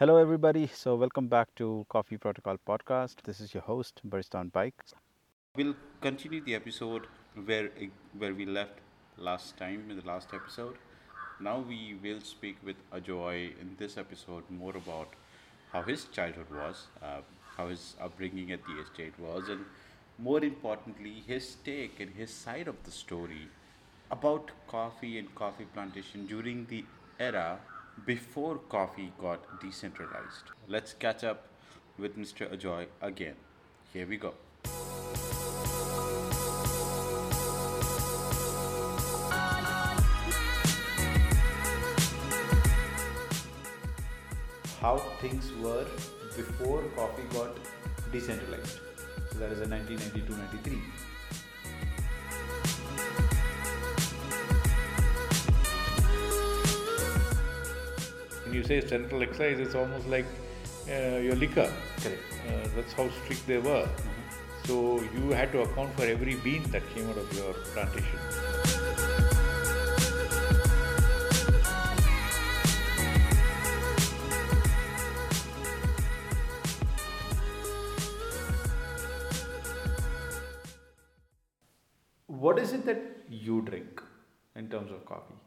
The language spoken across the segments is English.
Hello, everybody. So, welcome back to Coffee Protocol Podcast. This is your host, Barista on Bike. We'll continue the episode where where we left last time in the last episode. Now we will speak with Ajoy in this episode more about how his childhood was, uh, how his upbringing at the estate was, and more importantly, his take and his side of the story about coffee and coffee plantation during the era before coffee got decentralized. Let's catch up with Mr. Ajoy again. Here we go. How things were before coffee got decentralized. So that is a 1992 93. When you say central excise, it's almost like uh, your liquor. Correct. Uh, that's how strict they were. So you had to account for every bean that came out of your plantation. What is it that you drink in terms of coffee?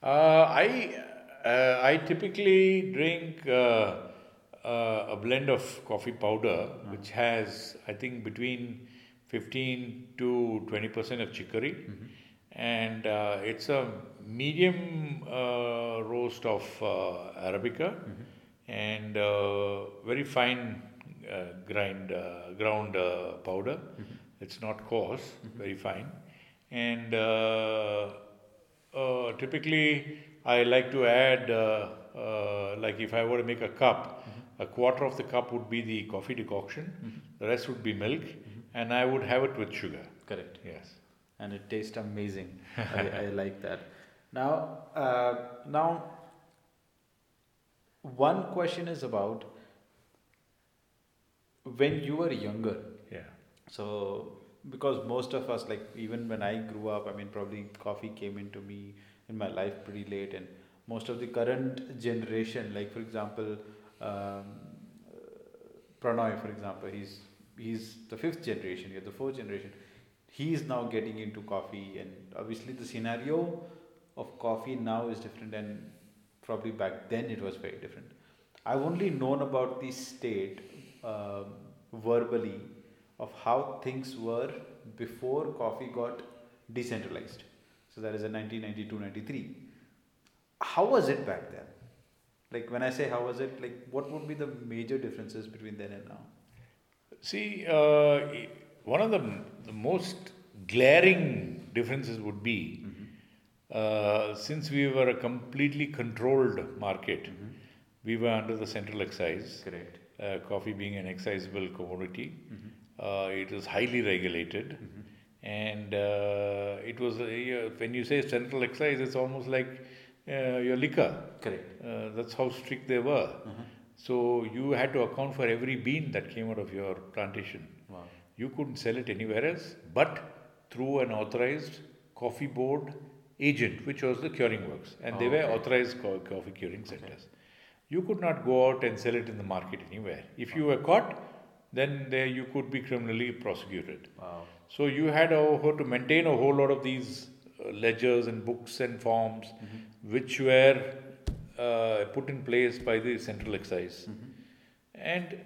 Uh, I uh, I typically drink uh, uh, a blend of coffee powder, which has I think between fifteen to twenty percent of chicory, and uh, it's a medium uh, roast of uh, arabica, and uh, very fine uh, grind uh, ground uh, powder. It's not coarse, very fine, and uh, uh, typically, I like to add, uh, uh, like if I were to make a cup, a quarter of the cup would be the coffee decoction, the rest would be milk, and I would have it with sugar. Correct. Yes. and it tastes amazing. I, I like that. Now, uh, now, one question is about when you were younger. Yeah. So, because most of us, like even when I grew up, I mean, probably coffee came into me in my life pretty late, and most of the current generation, like for example, um, Pranoy, for example, he's he's the fifth generation, you're the fourth generation. He is now getting into coffee, and obviously the scenario of coffee now is different, and probably back then it was very different. I've only known about the state um, verbally of how things were before coffee got decentralized. So that is in 1992-93. How was it back then? Like when I say how was it, like what would be the major differences between then and now? See, uh, one of the, the most glaring differences would be uh, since we were a completely controlled market, we were under the central excise. Correct. Uh, coffee being an excisable commodity, uh, it is highly regulated, and uh, it was uh, when you say central excise, it's almost like uh, your liquor. Correct. Uh, that's how strict they were. So you had to account for every bean that came out of your plantation. Wow. You couldn't sell it anywhere else but through an authorized coffee board agent, which was the curing works. And they were Okay. authorized co- coffee curing centers. You could not go out and sell it in the market anywhere. If you were caught, then there you could be criminally prosecuted. Wow. So you had to maintain a whole lot of these uh, ledgers and books and forms, which were uh, put in place by the central excise, and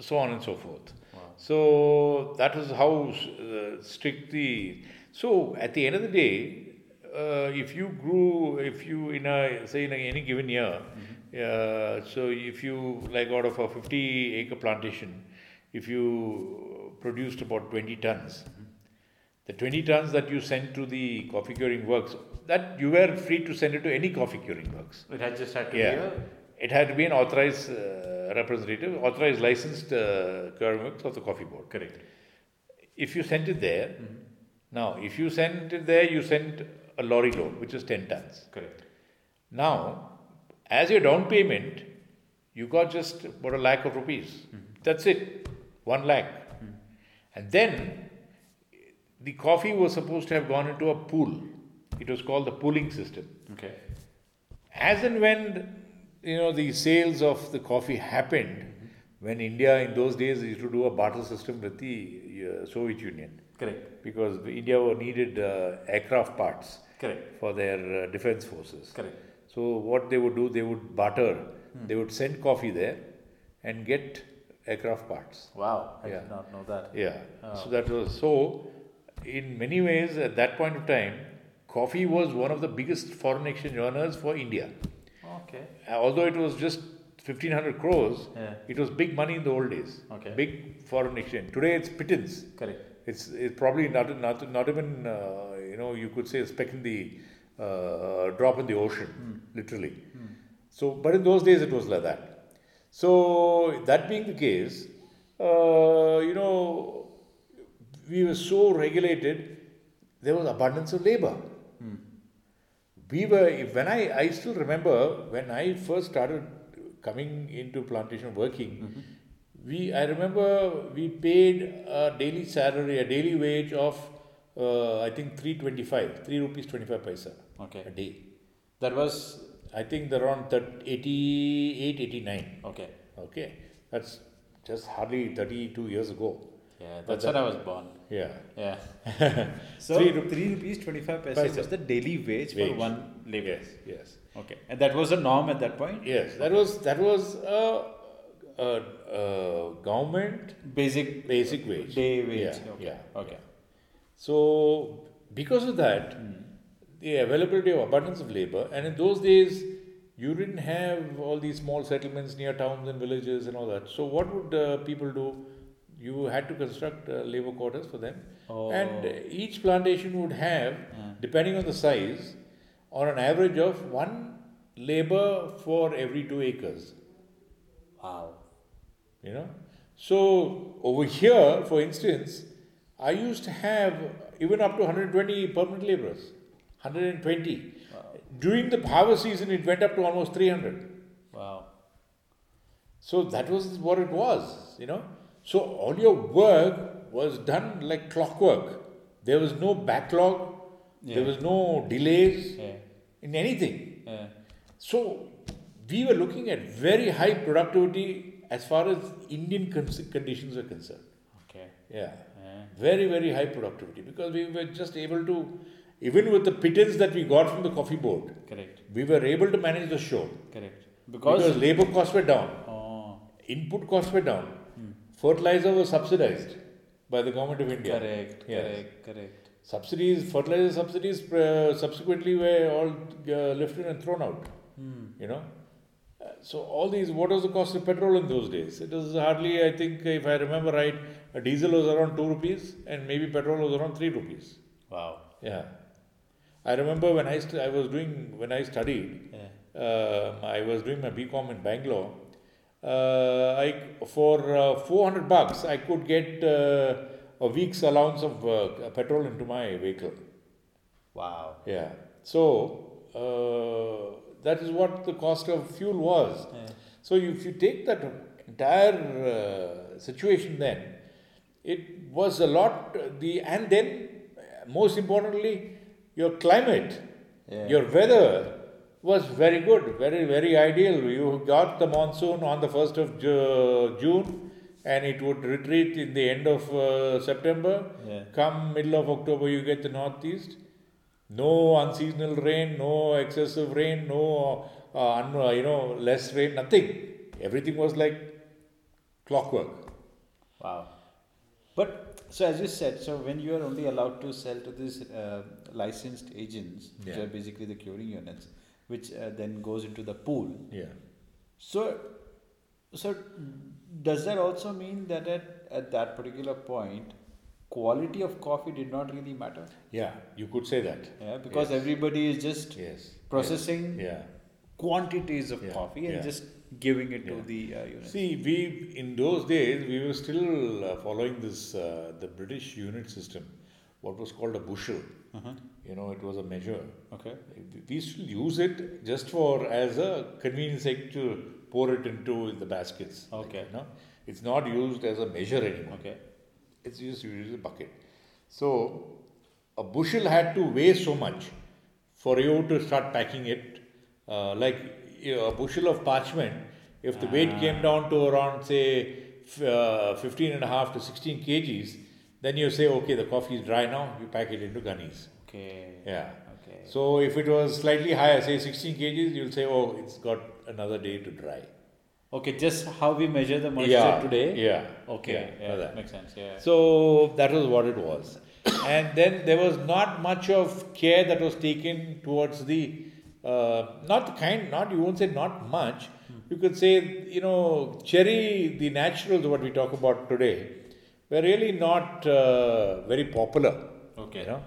so on and so forth. So that is how uh, strict the. So at the end of the day, uh, if you grew, if you in a say in a, any given year, uh, so if you like out of a 50 acre plantation, if you produced about 20 tons, the 20 tons that you sent to the coffee curing works, that you were free to send it to any coffee curing works. It had just had to Yeah. be a It had to be an authorized uh, representative, authorized licensed uh, curing works of the coffee board. correct. If you sent it there, now if you sent it there, you sent a lorry load, which is 10 tons. Correct. Now, as your down payment, you got just about a lakh of rupees. That's it, one lakh. And then the coffee was supposed to have gone into a pool. It was called the pooling system. Okay. As and when you know, the sales of the coffee happened when India in those days used to do a barter system with the uh, Soviet Union Correct. because India needed uh, aircraft parts Correct. for their uh, defense forces. Correct. So what they would do, they would barter. They would send coffee there and get aircraft parts. Wow. I Yeah. did not know that. Yeah. Oh. So that was so. In many ways, at that point of time, coffee was one of the biggest foreign exchange earners for India. Okay. Uh, Although it was just 1500 crores, Yeah. it was big money in the old days. Okay. Big foreign exchange. Today it's pittance. Correct. It's, it's probably not, not, not even, uh, you know, you could say a speck in the, uh, drop in the ocean, literally. So, but in those days it was like that. So, that being the case, uh, you know, we were so regulated, there was abundance of labor. We were, when I, I still remember when I first started coming into plantation working, we, I remember we paid a daily salary, a daily wage of, uh, I think 325, 3 rupees 25 paisa Okay. a day. That was I think around 30, 88, 89. okay. Okay, that's just hardly 32 years ago. Yeah, that's when I was born. Yeah. Yeah. so Three three, rupees twenty five paise Paisa. was the daily wage, Wage. for one labor. Yes, yes. Okay, and that was the norm at that point. Yes, that was that was a, a, a government Basic basic wage. day wage. Yeah, okay. yeah. Okay. So because of that, the availability of abundance of labor, and in those days, you didn't have all these small settlements near towns and villages and all that. So what would uh, people do? You had to construct uh, labor quarters for them, and Oh. uh, each plantation would have, Yeah. depending on the size, on an average of one labor for every two acres. Wow. You know, so over here, for instance, I used to have even up to 120 permanent laborers. 120. During the harvest season, it went up to almost 300. Wow. So that was what it was, you know. So all your work was done like clockwork. There was no backlog, there was no delays Yeah. in anything. Yeah. So we were looking at very high productivity as far as Indian con- conditions are concerned. Okay. Yeah. Yeah. Very, very high productivity because we were just able to, even with the pittance that we got from the coffee board, Correct. we were able to manage the show Correct. because, Because. labor costs were down, oh. input costs were down, fertilizer was subsidized by the government of India. Correct. Yes. Correct. Correct. Subsidies, fertilizer subsidies uh, subsequently were all uh, lifted and thrown out. Hmm. You know, Uh, so all these. What was the cost of petrol in those days? It was hardly. I think, if I remember right, a diesel was around two rupees, and maybe petrol was around three rupees. Wow. Yeah, I remember when I st- I was doing when I studied. Yeah. Uh, I was doing my BCom in Bangalore. Uh, I for uh, 400 bucks I could get uh, a week's allowance of uh, petrol into my vehicle. Wow. Yeah. So uh, that is what the cost of fuel was. Yeah. So if you take that entire uh, situation, then it was a lot. The and then most importantly, your climate, Yeah. your weather was very good, very very ideal. You got the monsoon on the first of Ju- June, and it would retreat in the end of uh, September. Yeah. Come middle of October, you get the northeast. No unseasonal rain, no excessive rain, no uh, un, uh, you know less rain, nothing. Everything was like clockwork. Wow. But so as you said, so when you are only allowed to sell to these uh, licensed agents, which are basically the curing units, which uh, then goes into the pool. Yeah. So, so does that also mean that at, at that particular point, quality of coffee did not really matter? Yeah, you could say that. Yeah, because Yes. everybody is just Yes. processing Yeah. quantities of Yeah, coffee and yeah. just giving it to the uh, units. See, we in those days we were still uh, following this uh, the British unit system, what was called a bushel. uh-huh. You know, it was a measure. Okay. We still use it just for as a convenience sake to pour it into the baskets. Okay. You know, it's not used as a measure anymore. Okay. It's just used as a bucket. So a bushel had to weigh so much for you to start packing it. Uh, like you know, a bushel of parchment, if the weight came down to around, say, f- uh, 15 and a half to 16 kgs, then you say, okay, the coffee is dry now, you pack it into gunnies. Okay. Yeah. Okay. So if it was slightly higher, say 16 kgs, you'll say, oh, it's got another day to dry. Okay, just how we measure the moisture Yeah, today. yeah, Okay. yeah, Yeah, that. makes sense. Yeah. So that was what it was. and then there was not much of care that was taken towards the, uh, not the kind, not, you won't say not much. You could say, you know, cherry, the naturals, what we talk about today, were really not uh, very popular. Okay. You know,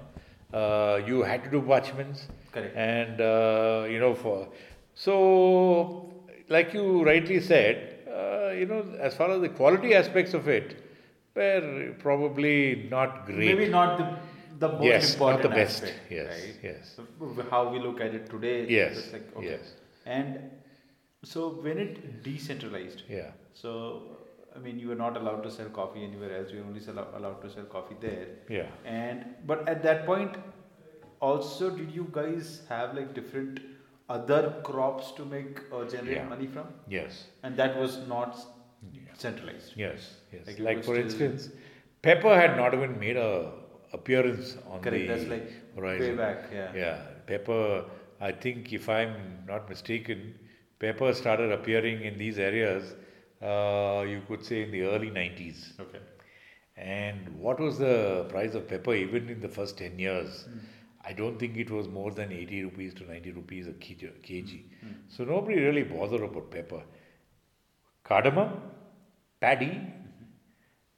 uh, you had to do parchments. Correct. And, uh, you know, for, so, like you rightly said, uh, you know, as far as the quality aspects of it, were probably not great. Maybe not the the most Yes, not important the best. aspect, Yes, right? yes. So, how we look at it today. Yes, like, okay. yes. And so when it decentralized, Yeah. so I mean, you were not allowed to sell coffee anywhere else. You were only sell, allowed to sell coffee there. Yeah. And but at that point, also, did you guys have like different other crops to make or generate Yeah. money from? Yes. And that was not s- centralized. Yes. Yes. Like Like, for instance, pepper had not even made a appearance on Correct. the That's like horizon. way back. Yeah. Yeah, pepper. I think if I'm not mistaken, pepper started appearing in these areas. Uh, you could say in the early 90s. Okay. And what was the price of pepper even in the first 10 years? Hmm. I don't think it was more than 80 rupees to 90 rupees a kg. Hmm. So nobody really bothered about pepper. Cardamom, paddy,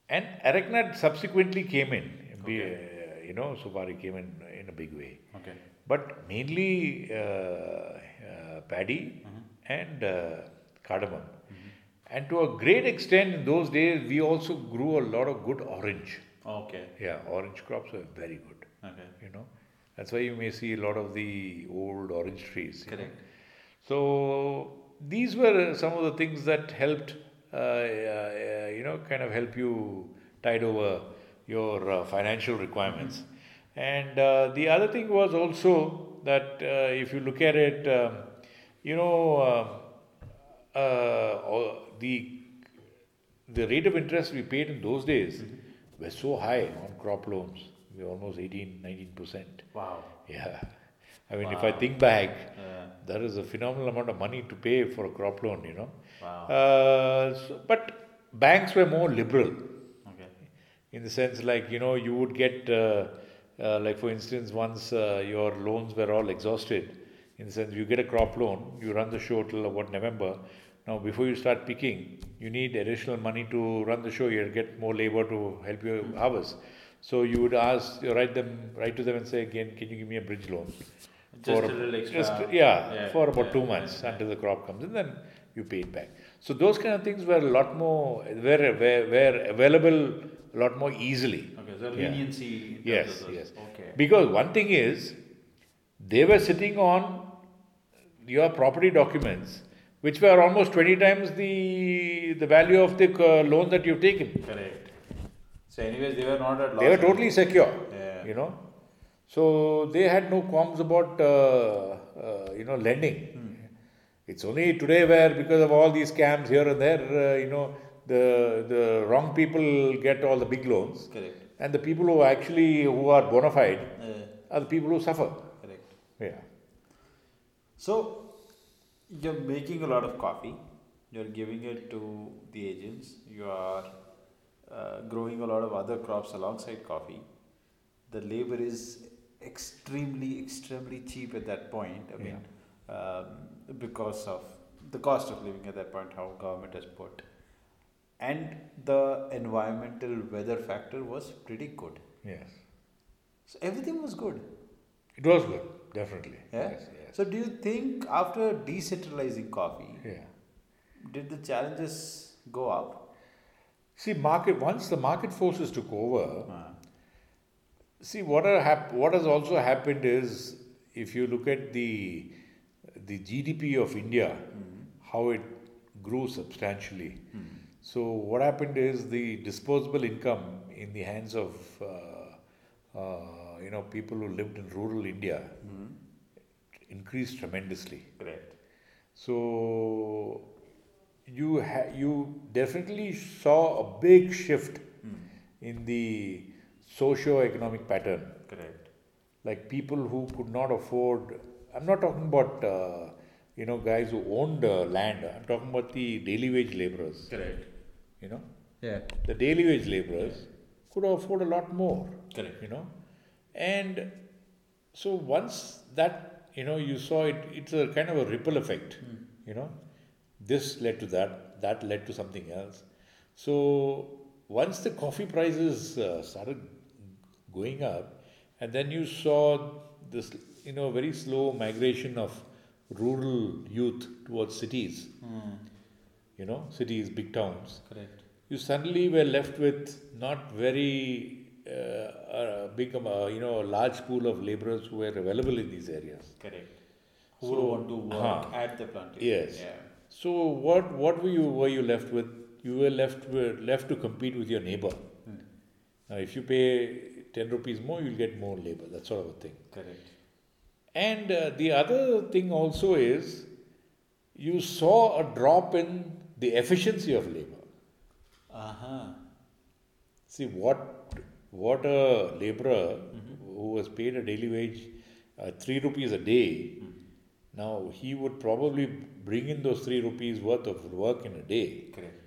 and arecanut subsequently came in. Okay. uh, you know, Supari came in in a big way. Okay. But mainly uh, uh, paddy and uh, cardamom. And to a great extent, in those days, we also grew a lot of good orange. Okay. Yeah, orange crops were very good. Okay. You know, that's why you may see a lot of the old orange trees. you know. Correct. So these were some of the things that helped, uh, uh, you know, kind of help you tide over your uh, financial requirements. And uh, the other thing was also that uh, if you look at it, um, you know, um, uh, the the rate of interest we paid in those days were so high on crop loans. We were almost 18, 19 percent. Wow. Yeah. I mean, if I think back, Yeah. there is a phenomenal amount of money to pay for a crop loan, you know. Wow. Uh, so, but banks were more liberal Okay. in the sense like, you know, you would get, uh, uh, like for instance, once uh, your loans were all exhausted, in the sense you get a crop loan, you run the show till what, November. Now, before you start picking, you need additional money to run the show. You get more labor to help you harvest. So you would ask, you write them, write to them and say again, can you give me a bridge loan? Just For- a little extra. just- yeah, Yeah, for about yeah, two months yeah. until the crop comes, and then you pay it back. So those kind of things were a lot more were were, were available a lot more easily. Okay. So leniency. Yes, yes. Okay. Because one thing is, they were sitting on your property documents, which were almost twenty times the the value of the uh, loan that you've taken. Correct. So, anyways, they were not at loss. They were totally secure. Yeah. You know, so they had no qualms about uh, uh, you know lending. Hmm. It's only today where because of all these scams here and there, uh, you know, the the wrong people get all the big loans, Correct. and the people who actually who are bona fide Uh, are the people who suffer. correct. Yeah. So, you're making a lot of coffee. You're giving it to the agents. You are uh, growing a lot of other crops alongside coffee. The labor is extremely, extremely cheap at that point. I mean, um, because of the cost of living at that point, how government has put, and the environmental weather factor was pretty good. Yes. So everything was good. It was good, definitely. Yeah. Yes. Yes. So do you think after decentralizing coffee, Yeah. did the challenges go up? See, market once the market forces took over. Uh, See, what, are hap- what has also happened is if you look at the, the GDP of India, how it grew substantially. So, what happened is the disposable income in the hands of uh, uh, you know people who lived in rural India increased tremendously. correct. So you ha- you definitely saw a big shift in the socio-economic pattern. Correct. Like people who could not afford. I'm not talking about uh, you know guys who owned uh, land. I'm talking about the daily wage laborers. Correct. You know, Yeah. the daily wage laborers could afford a lot more. Correct. You know, and so once that you know you saw it, it's a kind of a ripple effect. You know, this led to that, that led to something else. So once the coffee prices uh, started going up, and then you saw this, you know, very slow migration of rural youth towards cities. You know, cities, big towns Correct. you suddenly were left with not very uh, a big, um, uh, you know, a large pool of laborers who were available in these areas. Correct. Who So, want to work huh. at the plantation? Yes. Yeah. So what what were you were you left with? You were left were left to compete with your neighbor. Now, if you pay ten rupees more, you'll get more labor. That sort of a thing. Correct. And uh, the other thing also is, you saw a drop in the efficiency of labor. Uh huh. See what what a laborer who was paid a daily wage uh, three rupees a day. Now he would probably bring in those three rupees worth of work in a day. Correct.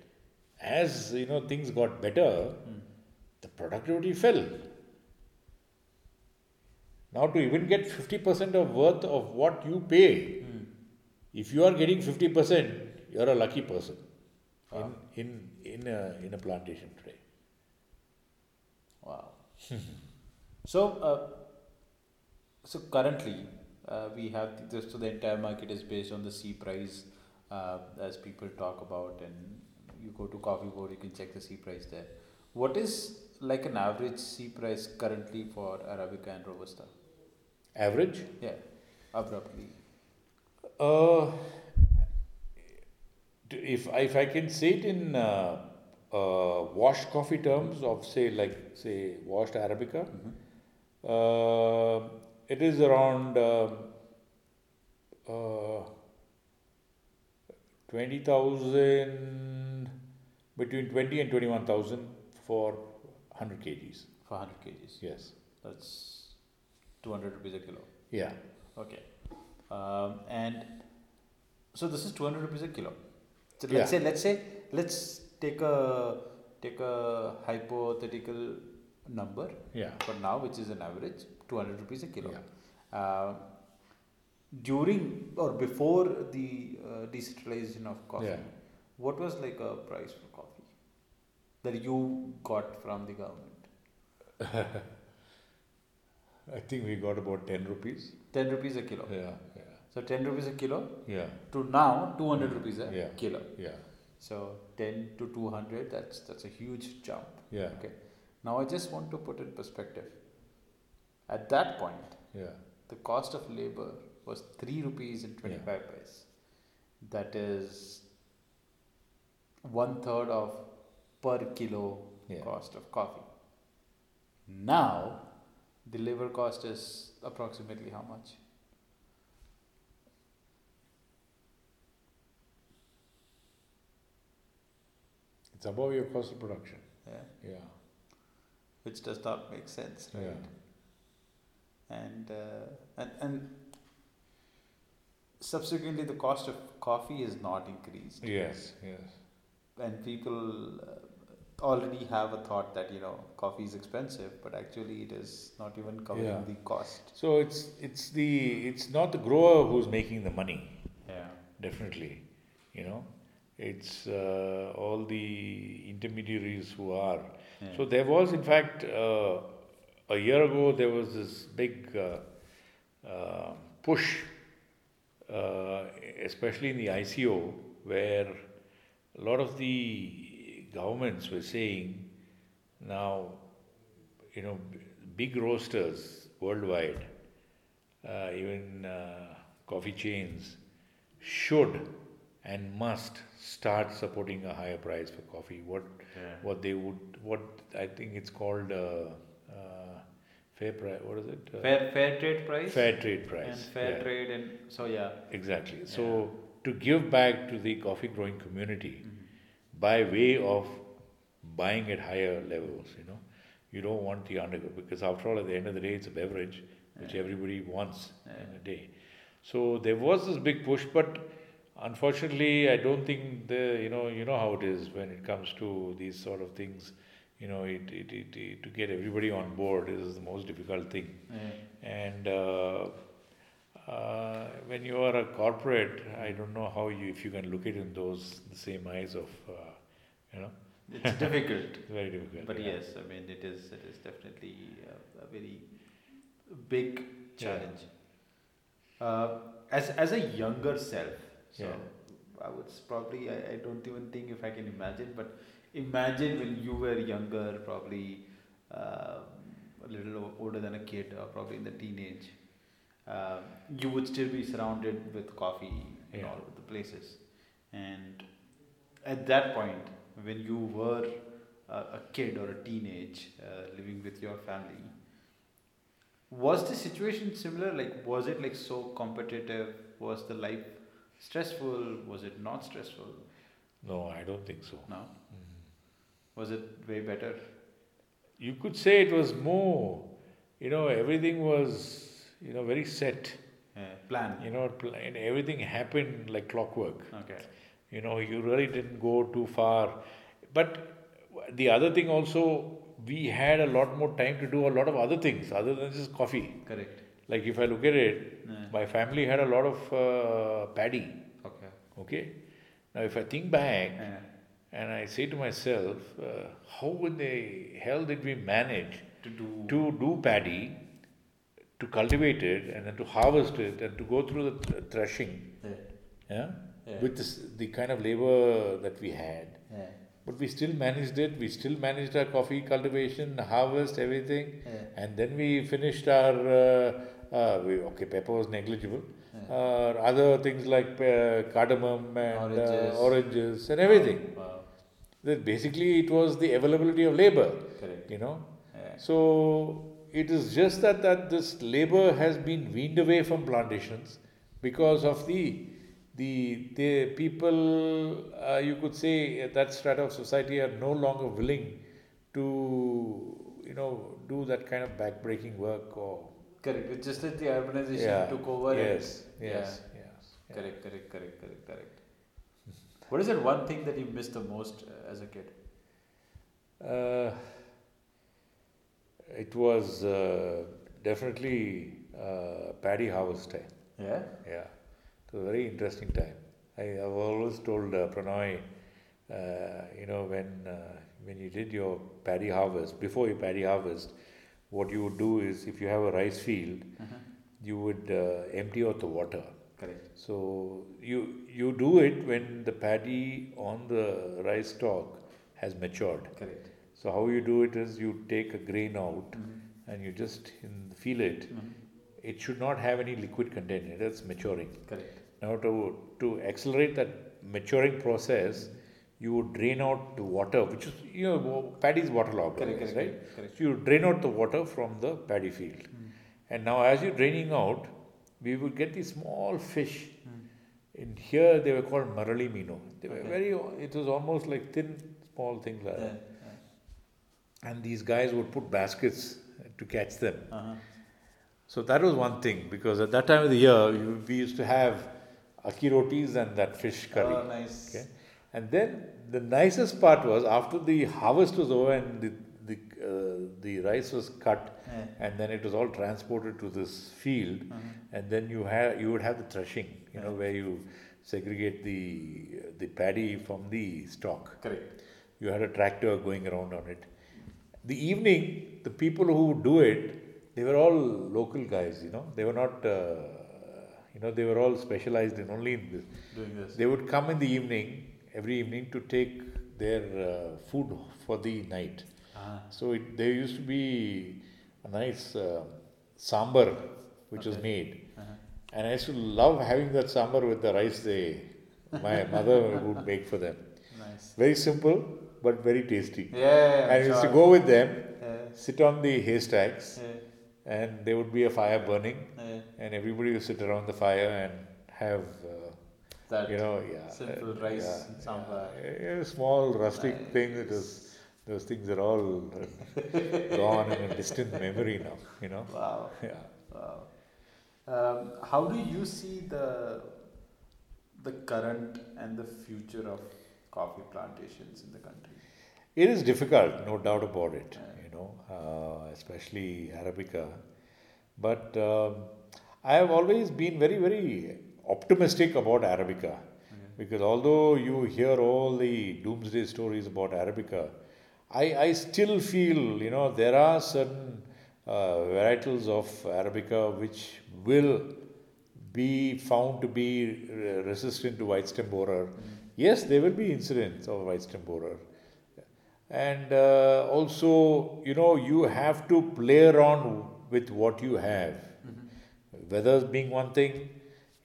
As you know, things got better, the productivity fell. Now to even get fifty percent of worth of what you pay, if you are getting fifty percent, you are a lucky person in in in a, in a plantation today. Wow. so, uh, so currently uh, we have this. So the entire market is based on the C price, uh, as people talk about, and you go to Coffee Board, you can check the C price there. What is like an average C price currently for Arabica and Robusta? Average? Yeah, abruptly. Uh, if I, if I can say it in uh, uh, washed coffee terms of say like say washed arabica, uh, it is around uh, uh, twenty thousand between twenty and twenty one thousand for hundred kgs. For 100 kgs. Yes. That's 200 rupees a kilo. Yeah. Okay. Um, and so this is 200 rupees a kilo. So let's Yeah. say, let's say, let's take a take a hypothetical number Yeah. for now, which is an average 200 rupees a kilo. Yeah. Uh, during or before the uh, decentralization of coffee, Yeah. what was like a price for coffee that you got from the government? I think we got about ten rupees. 10 rupees a kilo. Yeah. Yeah. So 10 rupees a kilo Yeah. to now 200 rupees a Yeah. kilo. Yeah. So 10 to 200, that's that's a huge jump. Yeah. Okay. Now I just want to put in perspective. At that point, Yeah. the cost of labor was 3 rupees and 25 paise. That is one third of per kilo Yeah. cost of coffee. Now, the labor cost is approximately how much? It's above your cost of production. Yeah. Yeah. Which does not make sense, right? Yeah. And, uh, and and subsequently, the cost of coffee is not increased. Yes. Yes. and people uh, already have a thought that you know coffee is expensive but actually it is not even covering Yeah. the cost So it's it's the it's not the grower who's making the money. yeah Definitely, you know, it's uh, all the intermediaries who are. So there was, in fact, uh, a year ago there was this big uh, uh, push, uh, especially in the ICO, where a lot of the governments were saying now, you know, big roasters worldwide, uh, even uh, coffee chains, should and must start supporting a higher price for coffee. What Yeah. what they would what I think it's called uh, uh, fair price. What is it? Uh, fair fair trade price fair trade price. and fair yeah. trade and so yeah Exactly. So Yeah. to give back to the coffee growing community by way of buying at higher levels, you know, you don't want the undergo because after all, at the end of the day, it's a beverage which everybody wants in a day. So there was this big push, but unfortunately, I don't think the you know you know how it is when it comes to these sort of things. You know, it, it, it, it to get everybody on board is the most difficult thing yeah. and uh, uh, when you are a corporate, I don't know how you if you can look it in those the same eyes of uh, you know it's difficult very difficult. but yeah. yes i mean it is it is definitely a, a very big Yeah. challenge uh, as as a younger self so Yeah. i would probably I, I don't even think if i can imagine but imagine when you were younger probably um, a little older than a kid or probably in the teenage um, you would still be surrounded with coffee in Yeah. all of the places and at that point when you were a, a kid or a teenage uh, living with your family was the situation similar like was it like so competitive was the life stressful was it not stressful No, I don't think so. no Mhm. was it way better You could say it was more, you know, everything was you know very set. yeah, plan You know, pl- and everything happened like clockwork. okay You know, you really didn't go too far. But the other thing also, we had a lot more time to do a lot of other things other than just coffee. correct Like if I look at it, Yeah. my family had a lot of uh, paddy. okay Okay. Now, if I think back yeah. and I say to myself, uh, how in the hell did we manage to do to do paddy, to cultivate it, and then to harvest it, and to go through the th- threshing, yeah. yeah, Yeah. with this, the kind of labor that we had. Yeah. But we still managed it. We still managed our coffee cultivation, harvest, everything, Yeah. and then we finished our. Uh, uh, we, okay, pepper was negligible. Uh, other things like uh, cardamom and Oranges. Uh, oranges and everything. wow That basically, it was the availability of labor. correct You know, yeah. so it is just that that this labor has been weaned away from plantations because of the the the people uh, you could say at that strata of society are no longer willing to you know do that kind of backbreaking work or correct it's just that the urbanization yeah took over and- yes yes yeah. yes yeah. Correct, correct, correct, correct, correct. what is that one thing that you missed the most uh, as a kid? Uh, it was uh, definitely uh, paddy harvest time. Yeah. Yeah, it was a very interesting time. I have always told uh, Pranoy, uh, you know, when uh, when you did your paddy harvest, before your paddy harvest, what you would do is if you have a rice field, Uh-huh. you would uh, empty out the water. Correct. So you you do it when the paddy on the rice stalk has matured. Correct. So how you do it is you take a grain out Mhm. and you just feel it. Mhm. It should not have any liquid content. It is maturing. Correct. Now, to, to accelerate that maturing process, you would drain out the water, which is, you know, wa- paddy is waterlogged, Correct, correct, right? correct, correct. So, you drain out the water from the paddy field. Mm. And now, as you're draining out, we would get these small fish. Mm. In here, they were called marali mino. They were Okay. very, it was almost like thin, small things like Yeah. that. And these guys would put baskets to catch them. Uh-huh. So that was one thing because at that time of the year you, we used to have akki rotis and that fish curry. Oh, nice. Okay, and then the nicest part was after the harvest was over and the the, uh, the rice was cut Yeah. and then it was all transported to this field Uh-huh. and then you have you would have the threshing you know where you segregate the the paddy from the stalk Correct. you had a tractor going around on it. The evening, the people who do it, they were all local guys, you know. They were not, uh, you know, they were all specialized in only in this. Doing this. They would come in the evening, every evening, to take their uh, food for the night. Ah. So it, there used to be a nice uh, sambar which was made. Uh-huh. And I used to love having that sambar with the rice they, my mother would make for them. Nice. Very simple, but very tasty. Yeah. and I used to go with them, Yeah. sit on the haystacks, Yeah. And there would be a fire burning, Yeah. and everybody would sit around the fire and have, uh, That you know, yeah, simple uh, rice yeah, sambar. yeah, a small rustic thing. It was, those things are all gone in a distant memory now. You know, Wow. yeah. Wow. Um, how do you see the the current and the future of coffee plantations in the country? It is difficult, no doubt about it. Know, uh, especially Arabica. But um, I have always been very, very optimistic about Arabica because although you hear all the doomsday stories about Arabica, I, I still feel you know there are certain uh, varietals of Arabica which will be found to be resistant to white stem borer. Yes, there will be incidents of white stem borer. And uh, also, you know, you have to play around with what you have. Weathers being one thing,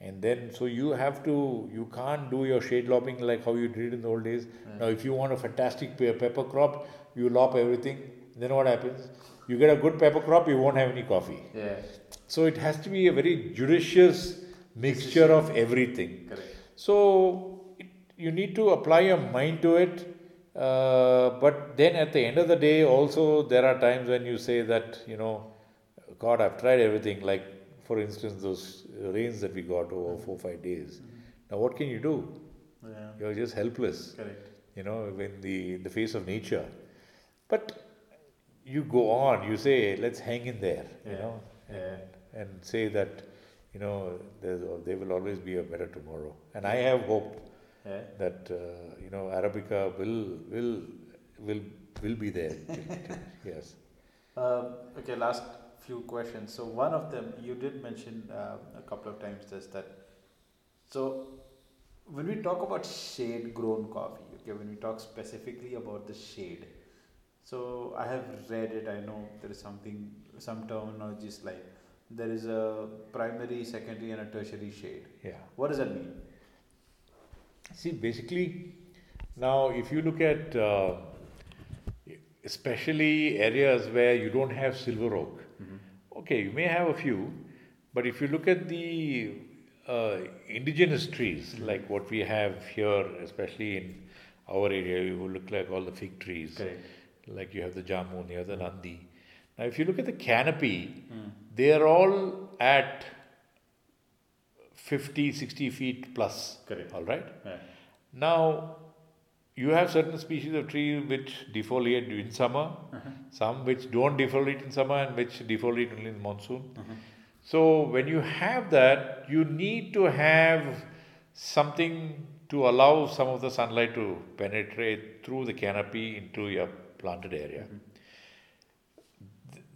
and then so you have to, you can't do your shade lopping like how you did in the old days. Now, if you want a fantastic pe- pepper crop, you lop everything. Then what happens? You get a good pepper crop, you won't have any coffee. Yeah. So it has to be a very judicious mixture of everything. Correct. So it, you need to apply your mind to it. Uh, but then at the end of the day, also there are times when you say that you know, God, I've tried everything. Like for instance, those rains that we got over four five days. Now what can you do? Yeah. You're just helpless. Correct. You know, in the in the face of nature. But you go on. You say, let's hang in there. You Yeah. know, Yeah. and say that you know there will always be a better tomorrow and i have hope Yeah. that uh, you know arabica will will will will be there yes Um, okay, last few questions. So one of them, you did mention uh, a couple of times this that. So when we talk about shade grown coffee, okay, when we talk specifically about the shade, so I have read it. I know there is something, some terminologies like there is a primary, secondary, and a tertiary shade. yeah What does that mean? See basically now if you look at uh, especially areas where you don't have silver oak okay you may have a few but if you look at the uh, indigenous trees like what we have here especially in our area you will look like all the fig trees. Correct. like you have the jamun you have the nandi. Now if you look at the canopy they are all at 50 60 feet plus Correct. all right Yeah. now, you have certain species of trees which defoliate in summer, uh-huh. some which don't defoliate in summer and which defoliate only in the monsoon. Uh-huh. So, when you have that, you need to have something to allow some of the sunlight to penetrate through the canopy into your planted area. Mm-hmm.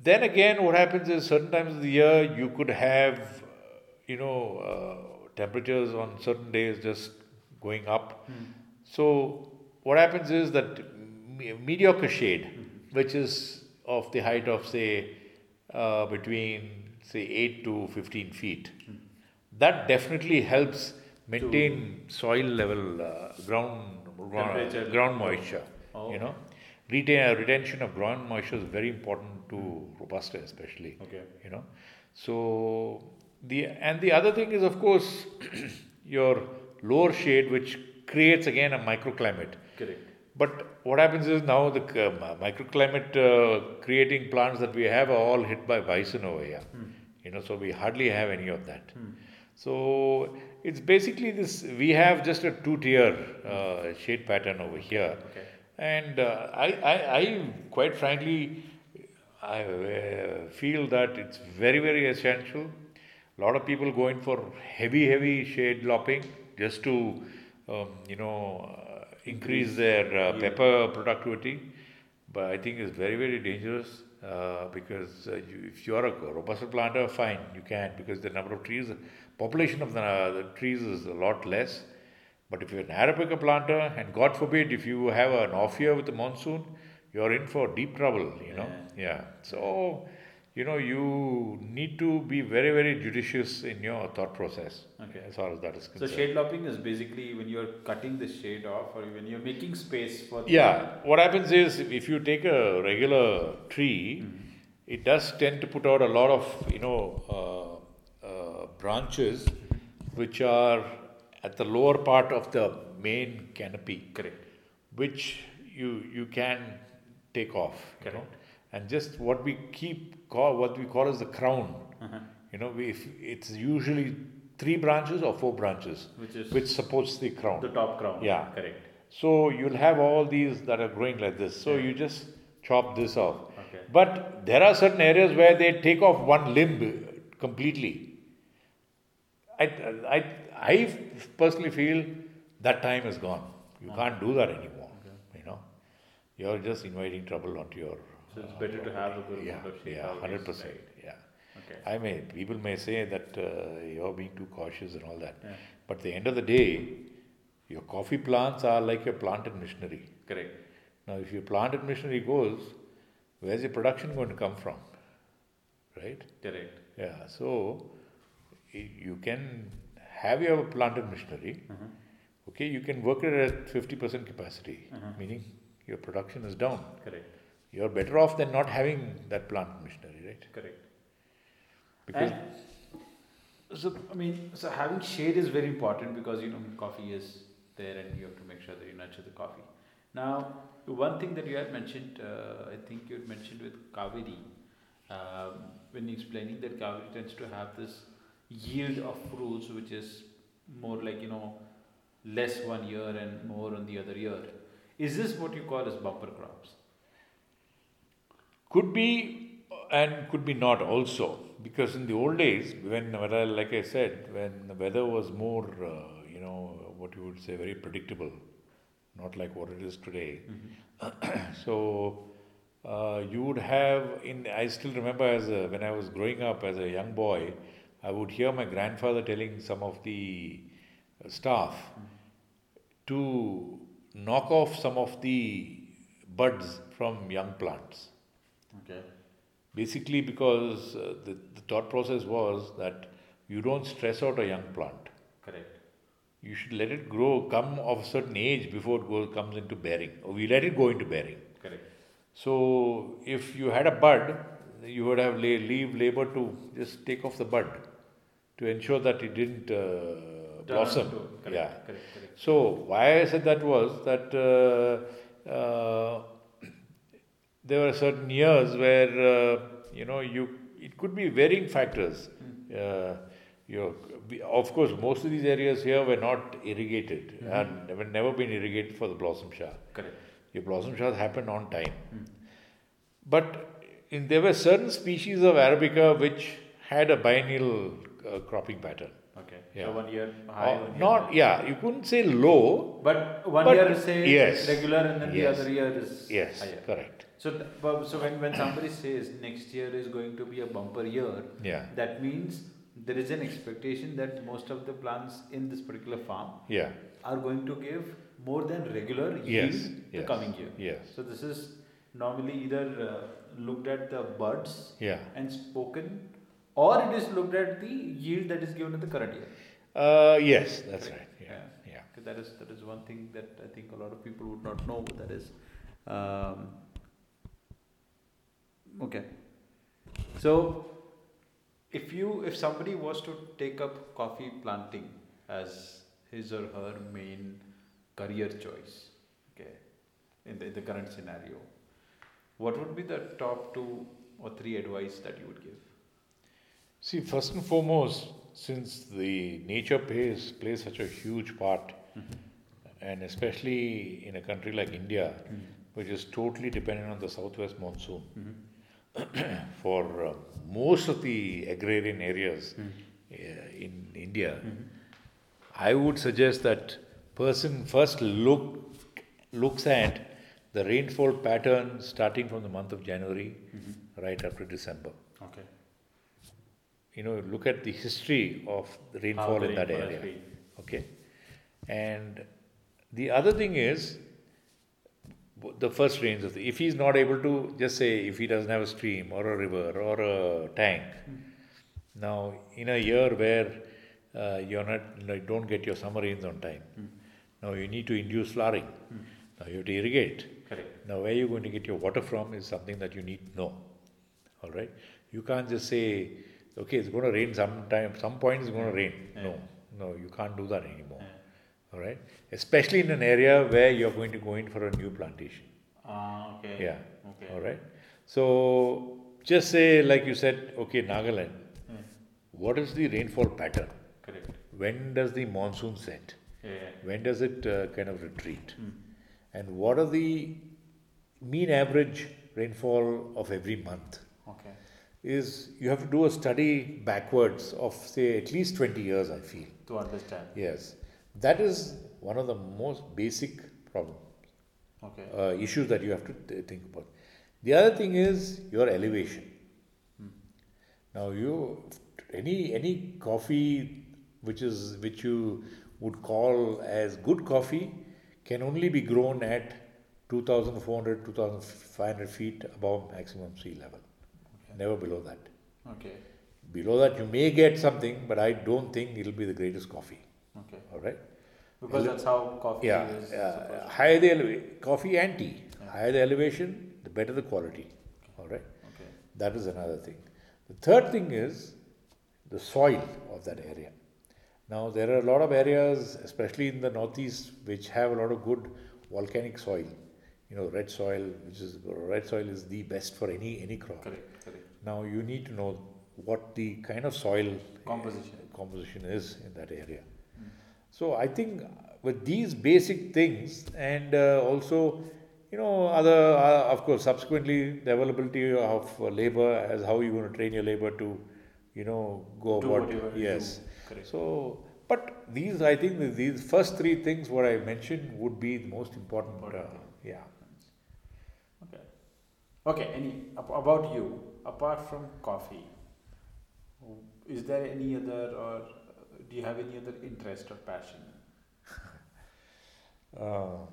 Then again, what happens is certain times of the year you could have, you know, uh, temperatures on certain days just going up. So what happens is that me- mediocre shade, which is of the height of say uh, between say eight to fifteen feet, that definitely helps maintain soil level, uh, ground ground, ground moisture. Oh. You know, retain retention of ground moisture is very important to robusta, especially. Okay. You know, so the and the other thing is of course your lower shade, which creates again a microclimate. Correct. But what happens is now the um, microclimate uh, creating plants that we have are all hit by bison over here. You know, so we hardly have any of that. So it's basically this. We have just a two-tier uh, shade pattern over here, Okay. and uh, I, I, I quite frankly, I uh, feel that it's very, very essential. A lot of people go in for heavy, heavy shade lopping just to, um, you know, uh, increase their uh, pepper productivity. But I think it's very, very dangerous uh, because uh, you, if you are a robusta planter, fine, you can because the number of trees, population of the, the trees is a lot less. But if you're an Arabica planter, and God forbid if you have an off year with the monsoon, you're in for deep trouble, you know. Yeah. So, you know, you need to be very, very judicious in your thought process. Okay. As far as that is concerned. So shade lopping is basically when you're cutting the shade off or when you're making space for the Yeah, what happens is if you take a regular tree it does tend to put out a lot of you know uh, uh, branches which are at the lower part of the main canopy Correct. which you you can take off you know and just what we keep call what we call as the crown Uh-huh. you know we, if it's usually three branches or four branches Which is which supports the crown the top crown. Yeah. Correct. so you'll have all these that are growing like this. So you just chop this off. Okay. But there are certain areas where they take off one limb completely. I, I, I personally feel that time is gone. You can't do that anymore. Okay. You know, you're just inviting trouble onto your. So it's better to have a good Yeah, of shade yeah, hundred percent. right? Yeah. Okay. I may people may say that uh, you're being too cautious and all that, Yeah. but at the end of the day, your coffee plants are like your planted machinery. Correct. Now, if your planted machinery goes, where's your production going to come from? Right? Correct. Yeah. So you can have your planted machinery. Uh-huh. Okay, you can work it at fifty percent capacity, meaning your production is down. Correct. You're better off than not having that planted machinery, right? Correct. Because And so I mean, so having shade is very important because you know coffee is there, and you have to make sure that you nurture the coffee. Now, one thing that you had mentioned, uh, I think you had mentioned with Kaveri, um, when explaining that Kaveri tends to have this yield of fruits, which is more like you know less one year and more on the other year. Is this what you call as bumper crops? Could be and could be not also. Because in the old days when like I said when the weather was more uh, you know what you would say very predictable not like what it is today. So uh, you would have in I still remember as a, when I was growing up as a young boy I would hear my grandfather telling some of the staff to knock off some of the buds from young plants Okay. Basically, because uh, the, the thought process was that you don't stress out a young plant. Correct. You should let it grow, come of a certain age before it goes, comes into bearing, or we let it go into bearing. Correct. So, if you had a bud, you would have la- leave labor to just take off the bud to ensure that it didn't uh, blossom. Correct. Yeah. Correct. Correct. So why I said that was that uh, uh, there were certain years where uh, you know you it could be varying factors. Uh, you know, of course, most of these areas here were not irrigated and have never been irrigated for the blossom shower. Correct. Your blossom showers happened on time. But in, there were certain species of Arabica which had a biennial uh, cropping pattern. Okay. Yeah. So one year high. One year not, low. yeah, you couldn't say low. But one But year is say yes. regular and then Yes. the other year is Yes, higher. correct. So, but- so when, when somebody says next year is going to be a bumper year, Yeah, that means there is an expectation that most of the plants in this particular farm yeah, are going to give more than regular yield yes, the yes. coming year. Yes, So this is normally either uh, looked at the buds yeah. and spoken, or it is looked at the yield that is given in the current year. Uh, yes, that's right. Yeah, yeah. Okay, That is that is one thing that I think a lot of people would not know. That is, um, okay. So, if you if somebody was to take up coffee planting as his or her main career choice, okay, in the, in the current scenario, what would be the top two or three advice that you would give? See, first and foremost, since the nature plays plays such a huge part, mm-hmm. and especially in a country like India, mm-hmm. which is totally dependent on the southwest monsoon, mm-hmm. for uh, most of the agrarian areas uh, in India, I would suggest that person first look looks at the rainfall pattern starting from the month of January right up to December Okay. you know, look at the history of the rainfall the in that area. Okay. And the other thing is the first rains of the, if he's not able to, just say if he doesn't have a stream or a river or a tank. Hmm. Now, in a year where uh, you're not, like, don't get your summer rains on time, hmm. now you need to induce flowering. Hmm. Now you have to irrigate. Correct. Now, where you're going to get your water from is something that you need to know. All right, you can't just say, okay, it's going to rain sometime. Some point it's going to rain. Yeah. No, no, you can't do that anymore. All right, especially in an area where you're going to go in for a new plantation. Ah, okay. Yeah. Okay. All right. So just say, like you said, okay, Nagaland. Yeah. What is the rainfall pattern? Correct. When does the monsoon set? Yeah. When does it uh, kind of retreat? Mm. And what are the mean average rainfall of every month? Okay. Is you have to do a study backwards of say at least 20 years, I feel. To understand. Yes. That is one of the most basic problems, Okay. uh, issues that you have to th- think about. The other thing is your elevation. Now you any any coffee which is which you would call as good coffee can only be grown at 2400 2500 feet above maximum sea level never below that Okay. below that you may get something but i don't think it'll be the greatest coffee Okay. all right Because that's how coffee yeah, is. yeah higher the eleva- coffee and tea Yeah. higher the elevation the better the quality All right. Okay. That is another thing. The third thing is the soil of that area. Now, there are a lot of areas, especially in the northeast, which have a lot of good volcanic soil. You know, red soil, which is red soil is the best for any any crop. Correct. Correct. Now, you need to know what the kind of soil Composition. Eh, composition is in that area. So I think with these basic things and uh, also, you know, other uh, of course subsequently the availability of uh, labor as how you're going to train your labor to, you know, go Do about yes. So, but these I think these first three things what I mentioned would be the most important. Important Uh, yeah. Okay. Okay. Any about you apart from coffee? Is there any other or do you have any other interest or passion? Uh,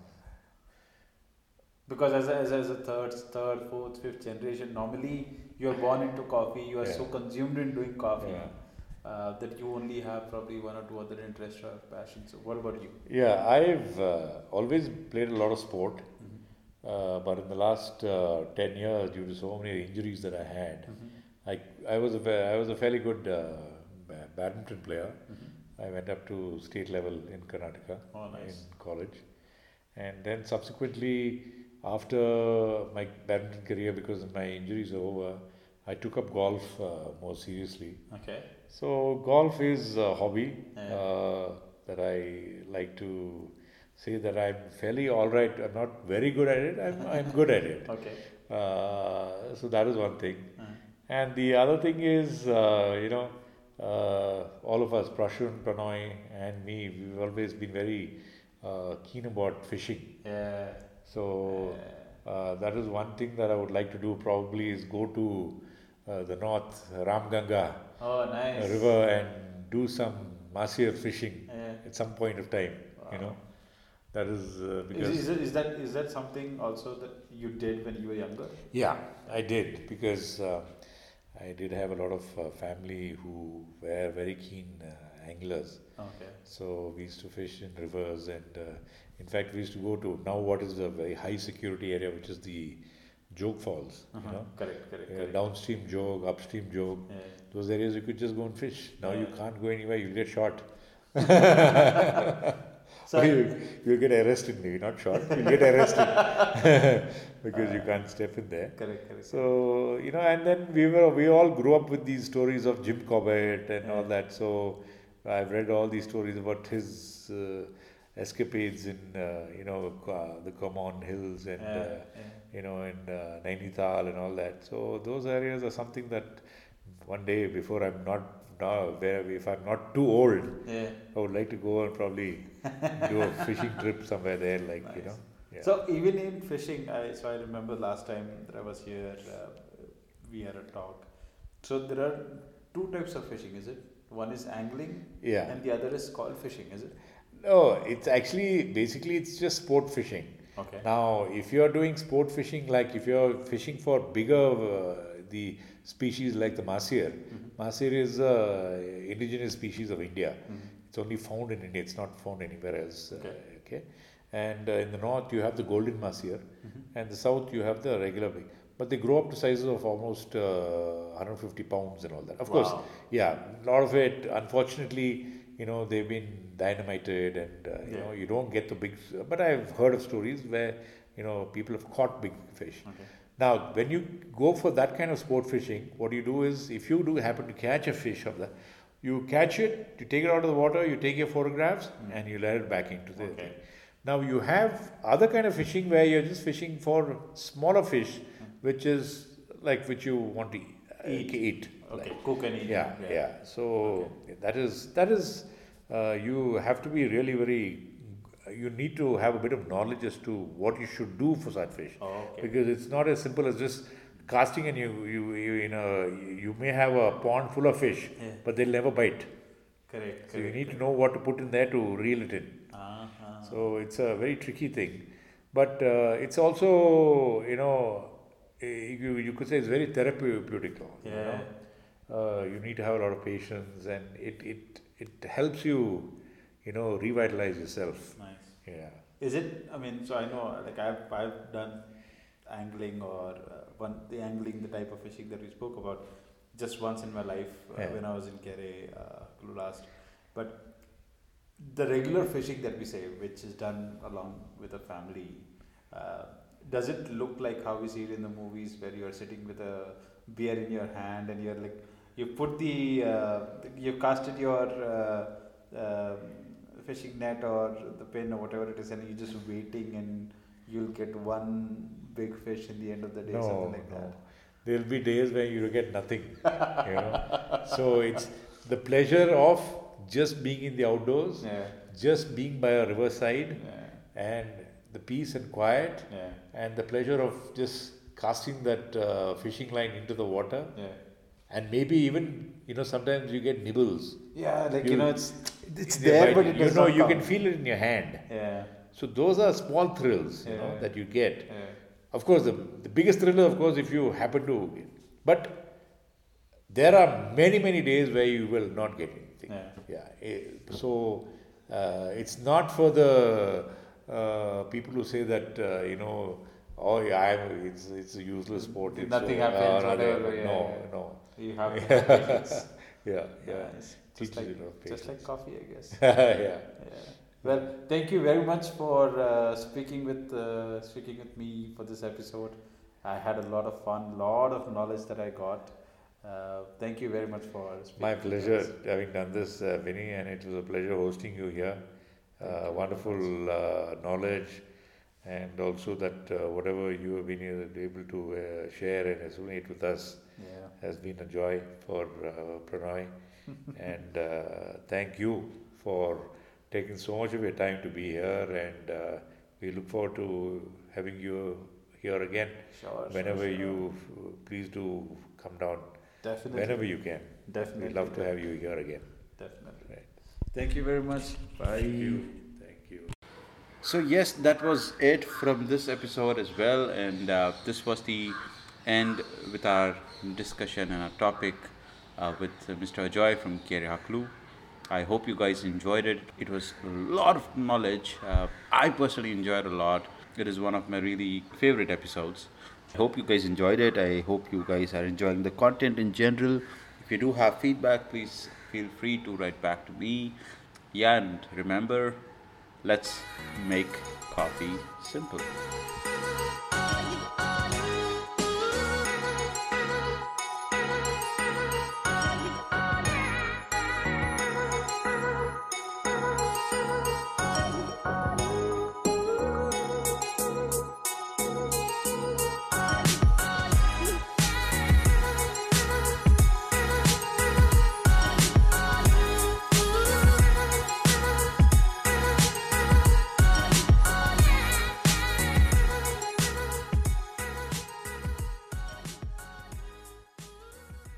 Because as a, as, as a third, third, fourth, fifth generation, normally you're born into coffee. You are so consumed in doing coffee yeah. uh, that you only have probably one or two other interests or passions. So what about you? Yeah, I've uh, always played a lot of sport. Mm-hmm. Uh, but in the last uh, 10 years, due to so many injuries that I had, I, I, was, a, I was a fairly good uh, badminton player. I went up to state level in Karnataka Oh, nice. in college. And then subsequently, after my badminton career, because my injuries are over, I took up golf uh, more seriously. Okay. So golf is a hobby Yeah. uh, that I like to say that I'm fairly all right. I'm not very good at it. I'm, I'm good at it. Okay. Uh, so that is one thing. Uh, And the other thing is, uh, you know, all of us, Prashun, Pranoy, and me, we've always been very uh, keen about fishing. yeah. So uh, that is one thing that I would like to do. Probably is go to uh, the north, Ramganga Oh, nice. river and do some mahseer fishing Yeah. at some point of time. You know, that is uh, because is, is that is that something also that you did when you were younger? yeah, I did because uh, I did have a lot of uh, family who were very keen uh, anglers. Okay. So we used to fish in rivers, and uh, in fact, we used to go to now what is the very high security area, which is the Jog Falls. Uh-huh. You know, Correct. Correct. correct. downstream Jog, upstream Jog. Yeah. Those areas you could just go and fish. Now you can't go anywhere; you'll get shot. So you, you'll get arrested, maybe not shot. You'll get arrested because you can't step in there. correct. Correct. So you know, and then we were we all grew up with these stories of Jim Corbett and all that. So I've read all these stories about his uh, escapades in uh, you know uh, the Kumaon Hills and yeah. uh, yeah. you know and uh, Nainital and all that. So those areas are something that one day before I'm not now where if I'm not too old, Yeah. I would like to go and probably do a fishing trip somewhere there, like you know. Yeah. So even in fishing, I so I remember last time that I was here, uh, we had a talk. So there are two types of fishing, is it? One is angling, yeah. and the other is call fishing, is it? No, it's actually basically it's just sport fishing. Okay. Now, if you're doing sport fishing, like if you're fishing for bigger uh, the species like the mahseer, Mhm. mahseer is a indigenous species of India. Mhm. It's only found in India. It's not found anywhere else. uh, Okay. okay. And uh, in the north you have the golden mahseer, Mhm. and the south you have the regular big. but they grow up to sizes of almost uh, 150 pounds and all that. Of course, yeah, a lot of it, unfortunately, you know, they've been dynamited and, uh, you Yeah. know, you don't get the big, but I've heard of stories where, you know, people have caught big fish. Okay. Now, when you go for that kind of sport fishing, what you do is, if you do happen to catch a fish of that, you catch it, you take it out of the water, you take your photographs, and you let it back into the Mm. Okay. thing. Now you have other kind of fishing where you're just fishing for smaller fish, which is like which you want to eat. Eat. eat Okay, like. cook and eat. Yeah, yeah. yeah. So that is that is uh, you have to be really very. You need to have a bit of knowledge as to what you should do for such fish Oh, okay. because it's not as simple as just casting and you you you, you know you may have a pond full of fish, Yeah. but they'll never bite. Correct. So you need to know what to put in there to reel it in. Ah. So it's a very tricky thing, but uh, it's also you know eh, you, you could say it's very therapeutic. You, Yeah. know? uh, you need to have a lot of patience, and it it it helps you you know revitalize yourself. Nice. Yeah. Is it? I mean, so I know, like I've I've done angling or uh, one the angling, the type of fishing that we spoke about, just once in my life uh, Yeah. when I was in Kere, uh, last. But the regular fishing that we say, which is done along with a family, uh, does it look like how we see it in the movies, where you are sitting with a beer in your hand and you're like, you put the, uh, you casted your uh, uh, fishing net or the pin or whatever it is, and you're just waiting and you'll get one big fish in the end of the day, No, something like no. that. There'll be days where you get nothing. you know. So it's the pleasure of just being in the outdoors, Yeah, just being by a riverside, yeah, and the peace and quiet. yeah, and the pleasure of just casting that uh, fishing line into the water yeah. and maybe even you know sometimes you get nibbles Yeah, like you, You- know, it's it's there, bite but you. it you know you come. can feel it in your hand Yeah, so those are small thrills you know that you get of course the, the biggest thrill of course if you happen to but there are many many days where you will not get anything yeah. yeah eh, so uh, it's not for the uh, people who say that uh, you know oh yeah I'm, it's it's a useless sport it's Nothing uh, happens, whatever, yeah, no yeah. no You have yeah yeah Yeah, just like just like coffee, I guess. yeah Yeah. Well, thank you very much for uh, speaking with uh, speaking with me for this episode. I had a lot of fun, lot of knowledge that I got. Uh, thank you very much for speaking. My pleasure having done this, uh, Vinny, and it was a pleasure hosting you here. Uh, wonderful uh, knowledge, and also that uh, whatever you have been able to uh, share and resonate with us Yeah. has been a joy for uh, Pranay. and uh, thank you for taking so much of your time to be here, and uh, we look forward to having you here again Sure. sure, whenever sure. you please do come down Definitely. whenever you can. Definitely. We'd love to have you here again. Definitely. Right. Thank you very much. Bye. Thank you. Thank you. So yes, that was it from this episode as well, and uh, this was the end with our discussion and our topic uh, with uh, Mr. Ajoy from Kere Haklu. I hope you guys enjoyed it. It was a lot of knowledge. Uh, I personally enjoyed a lot. It is one of my really favorite episodes. I hope you guys enjoyed it. I hope you guys are enjoying the content in general. If you do have feedback, please feel free to write back to me. Yeah, and remember, let's make coffee simple.